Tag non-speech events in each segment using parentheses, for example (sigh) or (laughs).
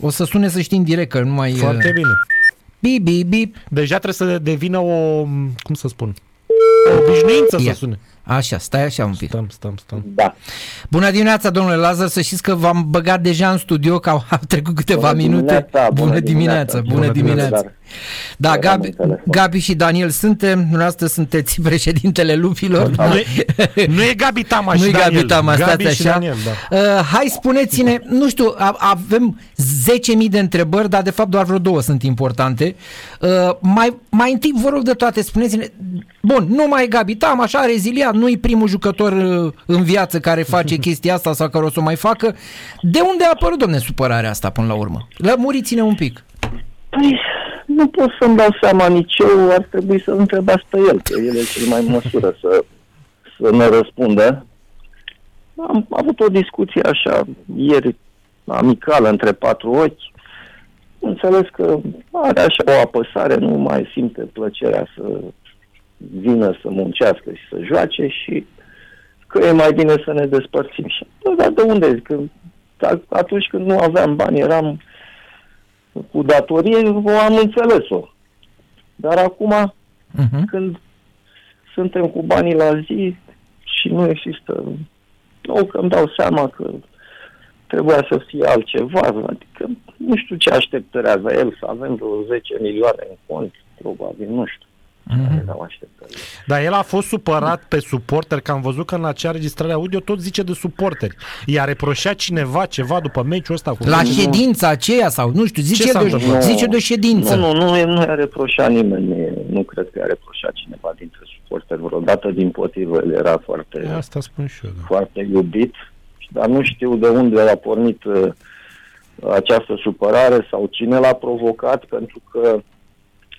O să sune să știi în direct, că nu mai... Foarte bine. Bip, bip, bip. Deja trebuie să devină o, cum să spun, o obișnuință Ia. să sune. Așa, stai așa un pic. Stăm, stăm, stăm. Da. Bună dimineața, domnule Lazar, să știți că v-am băgat deja în studio, că au au trecut câteva Bună minute. dimineața, bună bună dimineața, dimineața. bună Bună dimineața. dimineața. Da, Eram Gabi, în telefon. Gabi și Daniel suntem, dumneavoastră sunteți (laughs) președintele lupilor. Nu e, nu e Gabi Tamaș și Nu-i Daniel. Gabi Tamaș, Gabi stați și așa. Daniel, da. Uh, hai, spuneți-ne, nu știu, a, avem 10.000 de întrebări, dar de fapt doar vreo două sunt importante. Uh, mai, mai întâi, vă rog de toate, spuneți-ne, bun, nu mai e Gabi Tam, așa, reziliat, nu e primul jucător uh, în viață care face (laughs) chestia asta sau care o să o mai facă. De unde a apărut, domne, supărarea asta până la urmă? Lămuriți-ne un pic. Păi, nu pot să-mi dau seama nici eu, ar trebui să întrebați pe el, că el e cel mai în (laughs) măsură să, să ne răspundă. Am avut o discuție așa ieri, amicală, între patru ochi. Înțeles că are așa o apăsare, nu mai simte plăcerea să vină să muncească și să joace și că e mai bine să ne despărțim. Și, bă, dar de unde? Că a- atunci când nu aveam bani, eram cu datorie, o am înțeles-o. Dar acum, Uh-huh. când suntem cu banii la zi și nu există... Nu că îmi dau seama că trebuia să fie altceva, adică nu știu ce așteptări avea el, să avem vreo 10 milioane în cont, probabil, nu știu. Care erau așteptările. Dar el a fost supărat pe suporter, că am văzut că în acea registrare audio tot zice de suporteri. I-a reproșat cineva ceva după meciul ăsta cu La Nu. ședința aceea sau, nu știu, Ce zice, s-a de, o, întâmplat? zice de o ședință. Nu, nu, nu, nu i-a reproșat nimeni, nu- nu cred că i-a reproșat cineva dintre suporteri vreodată, din potrivă, el era foarte... Asta spun și eu, da. foarte iubit, dar nu știu de unde a pornit uh, această supărare sau cine l-a provocat, pentru că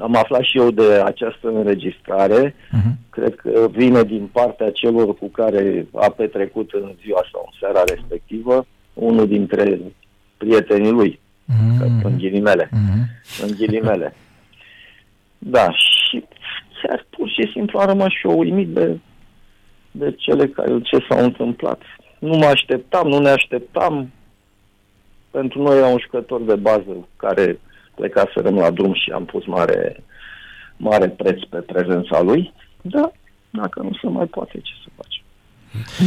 am aflat și eu de această înregistrare. Mhm. Cred că vine din partea celor cu care a petrecut în ziua sau în seara respectivă, unul dintre prietenii lui, Mhm. în ghilimele Mhm. în ghilimele. Da, și chiar pur și simplu am rămas și eu uimit de, de cele care, ce s-au întâmplat. Nu mă așteptam, nu ne așteptam. Pentru noi era un jucător de bază care plecaserăm la drum și am pus mare, mare preț pe prezența lui. Da, dacă nu se mai poate, ce să facem.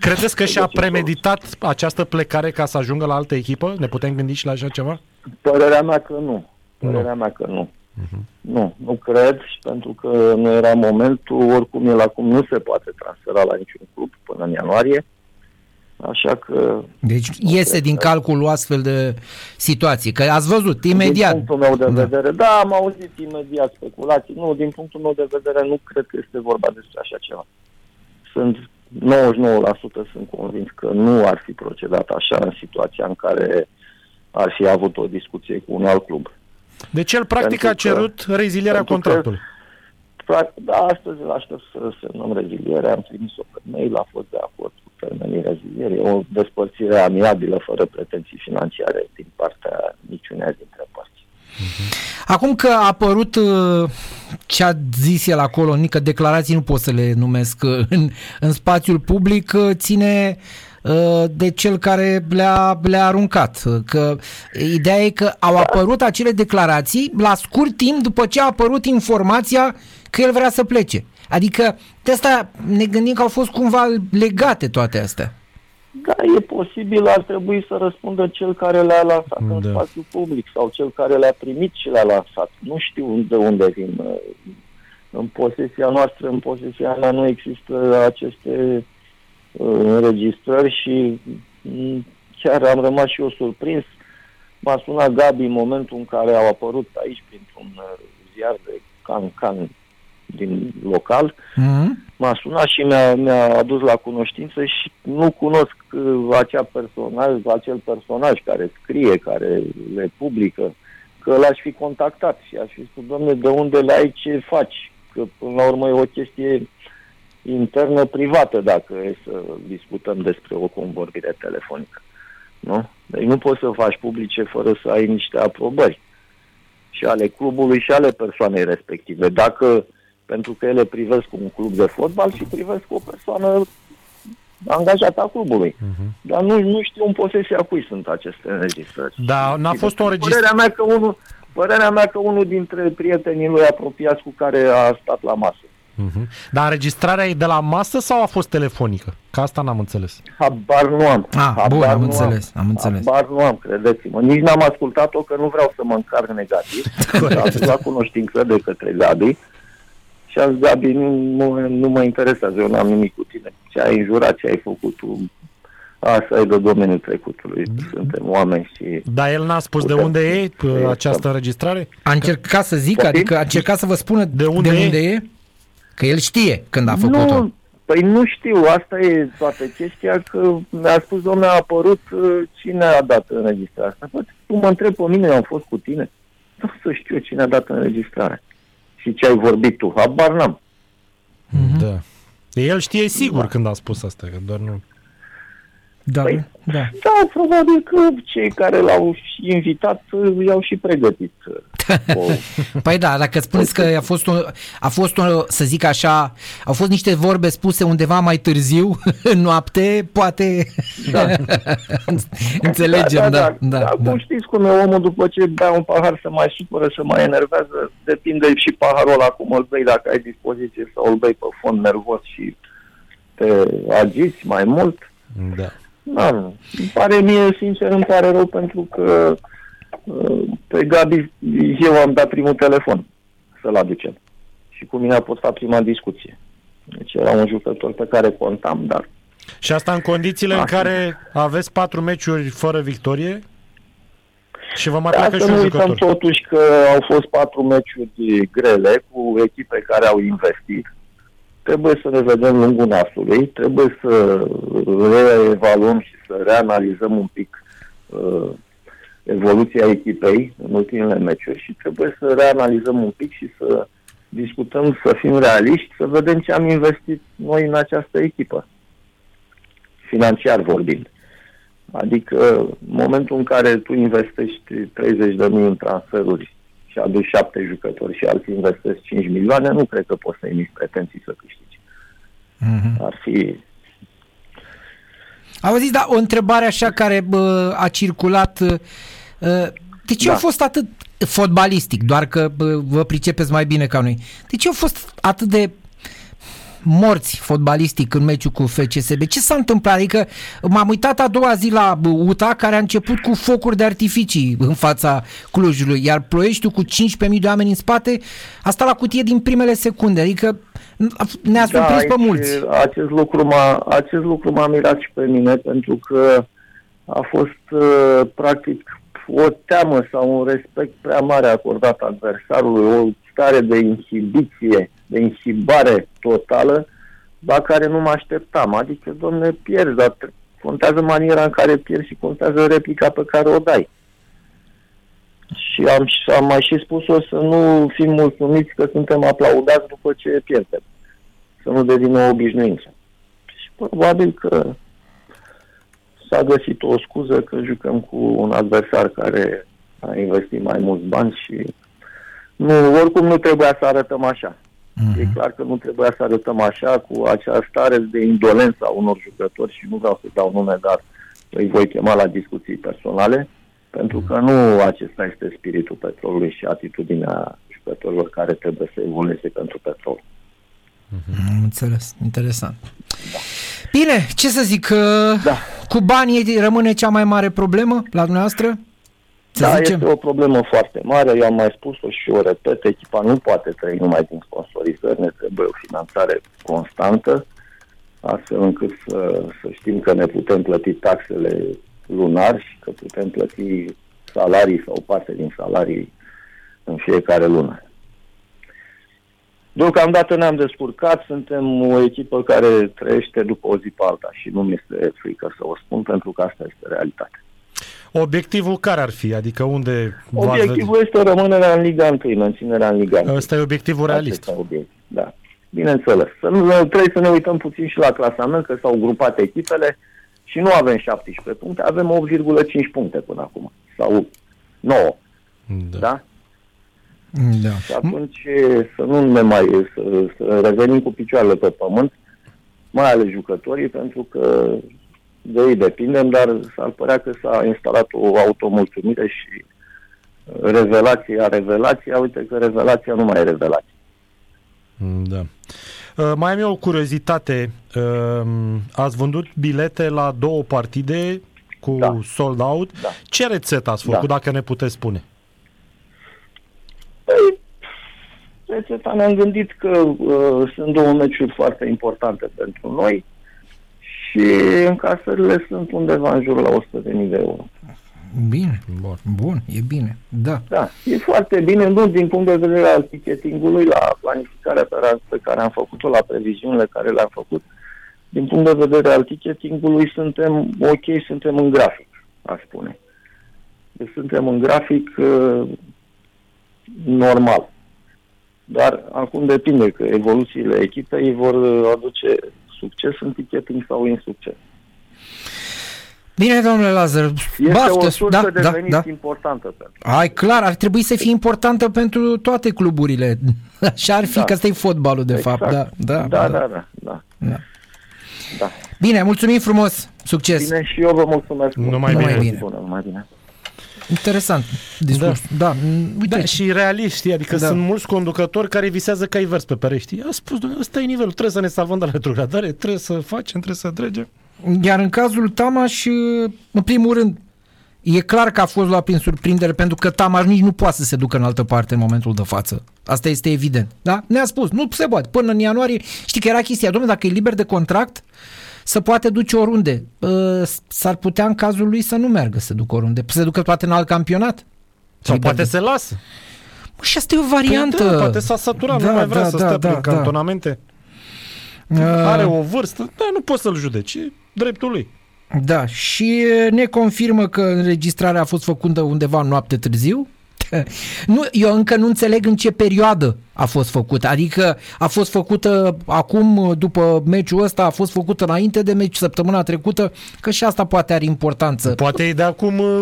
Credeți că și-a premeditat această plecare ca să ajungă la altă echipă? Ne putem gândi și la așa ceva? Părerea mea că nu. Părerea mea că nu. Nu, nu cred, și pentru că nu era momentul, oricum el acum nu se poate transfera la niciun club până în ianuarie, așa că... Deci iese cred din că- calcul o astfel de situație. Că ați văzut, imediat. Din punctul meu de Da. vedere, da, am auzit imediat speculații, nu, din punctul meu de vedere nu cred că este vorba despre așa ceva. Sunt 99% sunt convins că nu ar fi procedat așa în situația în care ar fi avut o discuție cu un alt club. Deci el practic Pentru a că- cerut rezilierea pentru că- contractului. Practic, da, astăzi îl aștept să semnăm reziliere, am trimis-o pe mail, a fost de acord cu termenii rezilierii, o despărțire amiabilă, fără pretenții financiare din partea niciunea dintre părți. Acum că a apărut uh, ce a zis el acolo, nică declarații nu pot să le numesc uh, în, în spațiul public, uh, ține uh, de cel care le-a, le-a aruncat. Uh, Că ideea e că au apărut acele declarații la scurt timp după ce a apărut informația că el vrea să plece. Adică de asta ne gândim că au fost cumva legate toate astea. Da, e posibil, ar trebui să răspundă cel care le-a lansat da. în Da. spațiul public sau cel care le-a primit și le-a lansat. Nu știu de unde vin. uh, În posesia noastră, în posesia mea nu există aceste uh, înregistrări și mm, chiar am rămas și eu surprins. M-a sunat Gabi în momentul în care au apărut aici printr-un uh, ziar de can-can din local Mm-hmm. m-a sunat și mi-a, mi-a adus la cunoștință și nu cunosc uh, acea personaj, acel personaj care scrie, care le publică, că l-aș fi contactat și aș fi spus, domne, de unde le ai, ce faci? Că până la urmă e o chestie internă, privată, dacă e să discutăm despre o convorbire telefonică. Nu? Deci nu poți să faci publice fără să ai niște aprobări și ale clubului și ale persoanei respective. Dacă pentru că ele privesc un club de fotbal și privesc o persoană angajat a clubului. Uh-huh. Dar nu, nu știu în posesia cui sunt aceste înregistrări. Da, n-a fost o înregistrare. Părerea mea că unul, părerea mea că unul dintre prietenii lui apropiați cu care a stat la masă. Uh-huh. Dar înregistrarea e de la masă sau a fost telefonică? Că asta n-am înțeles. Habar nu am. Ah, Habar bun, am nu înțeles, am înțeles. Habar nu am, credeți-mă. Nici n-am ascultat-o că nu vreau să mă încarc negativ. (laughs) am fost la cunoștință de către Gabi. Și am zis, Gabi, nu, nu, nu mă interesează, eu n-am nimic cu tine. Ce ai înjurat, ce ai făcut tu, asta e de domeniul trecutului. Suntem oameni și... Dar el n-a spus de Putem- unde e p- Putem- această înregistrare? A încercat să zică, Poftim? adică a încercat să vă spună De unde de e? unde e? Că el știe când a făcut-o. Nu, păi nu știu, asta e toată chestia, că mi-a spus, domnule, a apărut uh, cine a dat înregistrarea asta. Păi, tu mă întreb pe mine, eu am fost cu tine? Nu să știu cine a dat înregistrarea. Și ce ai vorbit tu? Habar n-am. Da. El știe sigur când a spus asta, că doar nu... Da, Păi- da. Da, probabil că cei care l-au și invitat uh, i-au și pregătit. Uh, O, Păi da, dacă spuneți că a fost, o, a fost o, să zic așa, au fost niște vorbe spuse undeva mai târziu, (laughs) în noapte, poate Da. (laughs) înțelegem, da. da, da, da, Acum știți cum e omul după ce bea un pahar să mai supără, să mai enervează, depinde și paharul ăla cum îl bei, dacă ai dispoziție sau îl bei pe fond nervos și te agiți mai mult. Da. Da, îmi pare mie, sincer, îmi pare rău pentru că uh, pe Gabi eu am dat primul telefon să-l aducem. Și cu mine a fost la prima discuție. Deci era un jucător pe care contam, dar Și asta în condițiile în Așa. care aveți patru meciuri fără victorie și vă mai Da, pleacă să și nu un uităm jucător. totuși că au fost patru meciuri grele cu echipe care au investit. Trebuie să ne vedem lungul nasului, trebuie să reevaluăm și să reanalizăm un pic uh, evoluția echipei în ultimele meciuri și trebuie să reanalizăm un pic și să discutăm, să fim realiști, să vedem ce am investit noi în această echipă, financiar vorbind. Adică în momentul în care tu investești 30 de mii în transferuri și aduci șapte jucători și alții investesc 5 milioane, nu cred că poți să emiți pretenții să câștigi. Mhm. Ar fi... Auziți, da, o întrebare așa care bă, a circulat. uh, De ce Da. a fost atât fotbalistic, doar că bă, vă pricepeți mai bine ca noi, de ce au fost atât de morți fotbalistic în meciul cu FCSB? Ce s-a întâmplat? Adică m-am uitat a doua zi la bă, UTA care a început cu focuri de artificii în fața Clujului, iar Ploieștiul cu 15.000 de oameni în spate a stat la cutie din primele secunde, adică ne-a surprins pe aici, mulți. Acest lucru, m-a, acest lucru m-a mirat și pe mine pentru că a fost uh, practic o teamă sau un respect prea mare acordat adversarului, o stare de inhibiție, de inhibare totală la care nu mă așteptam. Adică, domne, pierzi, dar tre- contează maniera în care pierzi și contează replica pe care o dai. Și am, și am mai și spus-o să nu fim mulțumiți că suntem aplaudați după ce pierdem. Să nu devină o obișnuință. Și probabil că s-a găsit o scuză că jucăm cu un adversar care a investit mai mulți bani și nu, oricum nu trebuia să arătăm așa. Mhm. E clar că nu trebuia să arătăm așa cu acea stare de indolență a unor jucători și nu vreau să dau nume, dar îi voi chema la discuții personale, pentru că nu acesta este spiritul petrolului și atitudinea jucătorilor care trebuie să evolueze pentru petrol. Am înțeles, interesant. Bine, ce să zic, uh, Da. cu banii rămâne cea mai mare problemă la dumneavoastră? Să da, zicem? este o problemă foarte mare, eu am mai spus-o și o repet, echipa nu poate trăi numai din sponsorizări, ne trebuie o finanțare constantă, astfel încât să, să știm că ne putem plăti taxele lunar și că putem plăti salarii sau parte din salarii în fiecare lună. Deocamdată ne-am descurcat, suntem o echipă care trăiește după o zi pe alta și nu mi este frică să o spun pentru că asta este realitatea. Obiectivul care ar fi? Adică unde... v-ați Obiectivul este rămânerea în Liga 1, menținerea în Liga 1. Ăsta e obiectivul realist. Acesta e obiect, da. Bineînțeles. Să nu, trebuie să ne uităm puțin și la clasament, că s-au grupat echipele și nu avem 17 puncte, avem 8,5 puncte până acum. Sau 9, Da. da? Da. Și atunci să nu ne mai, să, să revenim cu picioarele pe pământ mai ales jucătorii, pentru că de ei depindem, dar s-ar părea că s-a instalat o automulțumire și revelația, revelația, uite că revelația nu mai e revelație. Da. Uh, mai am eu o curiozitate. Uh, ați vândut bilete la două partide cu Da. sold out. Da. Ce rețetă ați făcut, Da. dacă ne puteți spune? Păi, rețeta ne-am gândit că uh, sunt două meciuri foarte importante pentru noi și încasările sunt undeva în jur la 100.000 de euro. Bine, Bun. bun, e bine. Da. Da, e foarte bine, nu din punct de vedere al ticketingului, la planificarea pe care, pe care am făcut-o, la previziunile care le-am făcut. Din punct de vedere al ticketingului, suntem ok, suntem în grafic, aș spune. Deci suntem în grafic uh, normal. Dar acum depinde că evoluțiile echipei vor uh, aduce succes în ticketing sau insucces. Bine, domnule Lazar, Este baftă, o sursă da, de da, venit da. importantă pentru Ai, clar, ar trebui să fie importantă pentru toate cluburile. (laughs) Așa ar fi, Da. că ăsta e fotbalul, de fapt. Da, da, da, da, da, da. Da. da. Bine, mulțumim frumos, succes. Bine și eu vă mulțumesc. mult. Numai bine. Zi Bine. Bună, numai bine. Interesant discurs. Da, da. uite, Da, și realiști, știi? adică Da. sunt mulți conducători care visează ca vers pe perești. A spus, domnule, ăsta e nivelul, trebuie să ne salvăm de la retrogradare, trebuie să facem, trebuie să dregem. Iar în cazul Tamaș, în primul rând, e clar că a fost luat prin surprindere pentru că Tamaș nici nu poate să se ducă în altă parte în momentul de față. Asta este evident. Da? Ne-a spus, nu se poate. Până în ianuarie, știi că era chestia, domnule, dacă e liber de contract, să poate duce oriunde. Uh, S-ar putea în cazul lui să nu meargă să ducă oriunde. Să se ducă poate în alt campionat. Sau Liber poate de- se lasă. Mă, Și asta e o variantă. Păi da, poate s-a săturat, Da, nu mai vrea da, să da, stea da, prin da. cantonamente. Uh, Are o vârstă, da, nu poți să-l judeci, e dreptul lui. Da, și ne confirmă că înregistrarea a fost făcută undeva noapte târziu. Nu, eu încă nu înțeleg în ce perioadă a fost făcută. Adică a fost făcută acum, după meciul ăsta, a fost făcută înainte de meci săptămâna trecută, că și asta poate are importanță. Poate e de acum uh,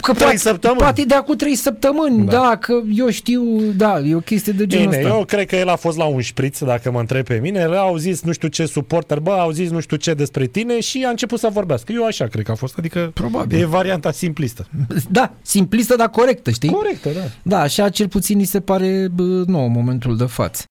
Că trei poate, săptămâni. Poate de acum trei săptămâni, da. Da. da, că eu știu, da, e o chestie de genul Bine, ăsta. eu cred că el a fost la un șpriț, dacă mă întreb pe mine. Le au zis nu știu ce suporter, bă, au zis nu știu ce despre tine și a început să vorbească. Eu așa cred că a fost, adică Probabil. e varianta simplistă. Da, simplistă, dar corectă, știi? Corectă, da. Da, așa cel puțin ni se pare bă, nou în momentul de față.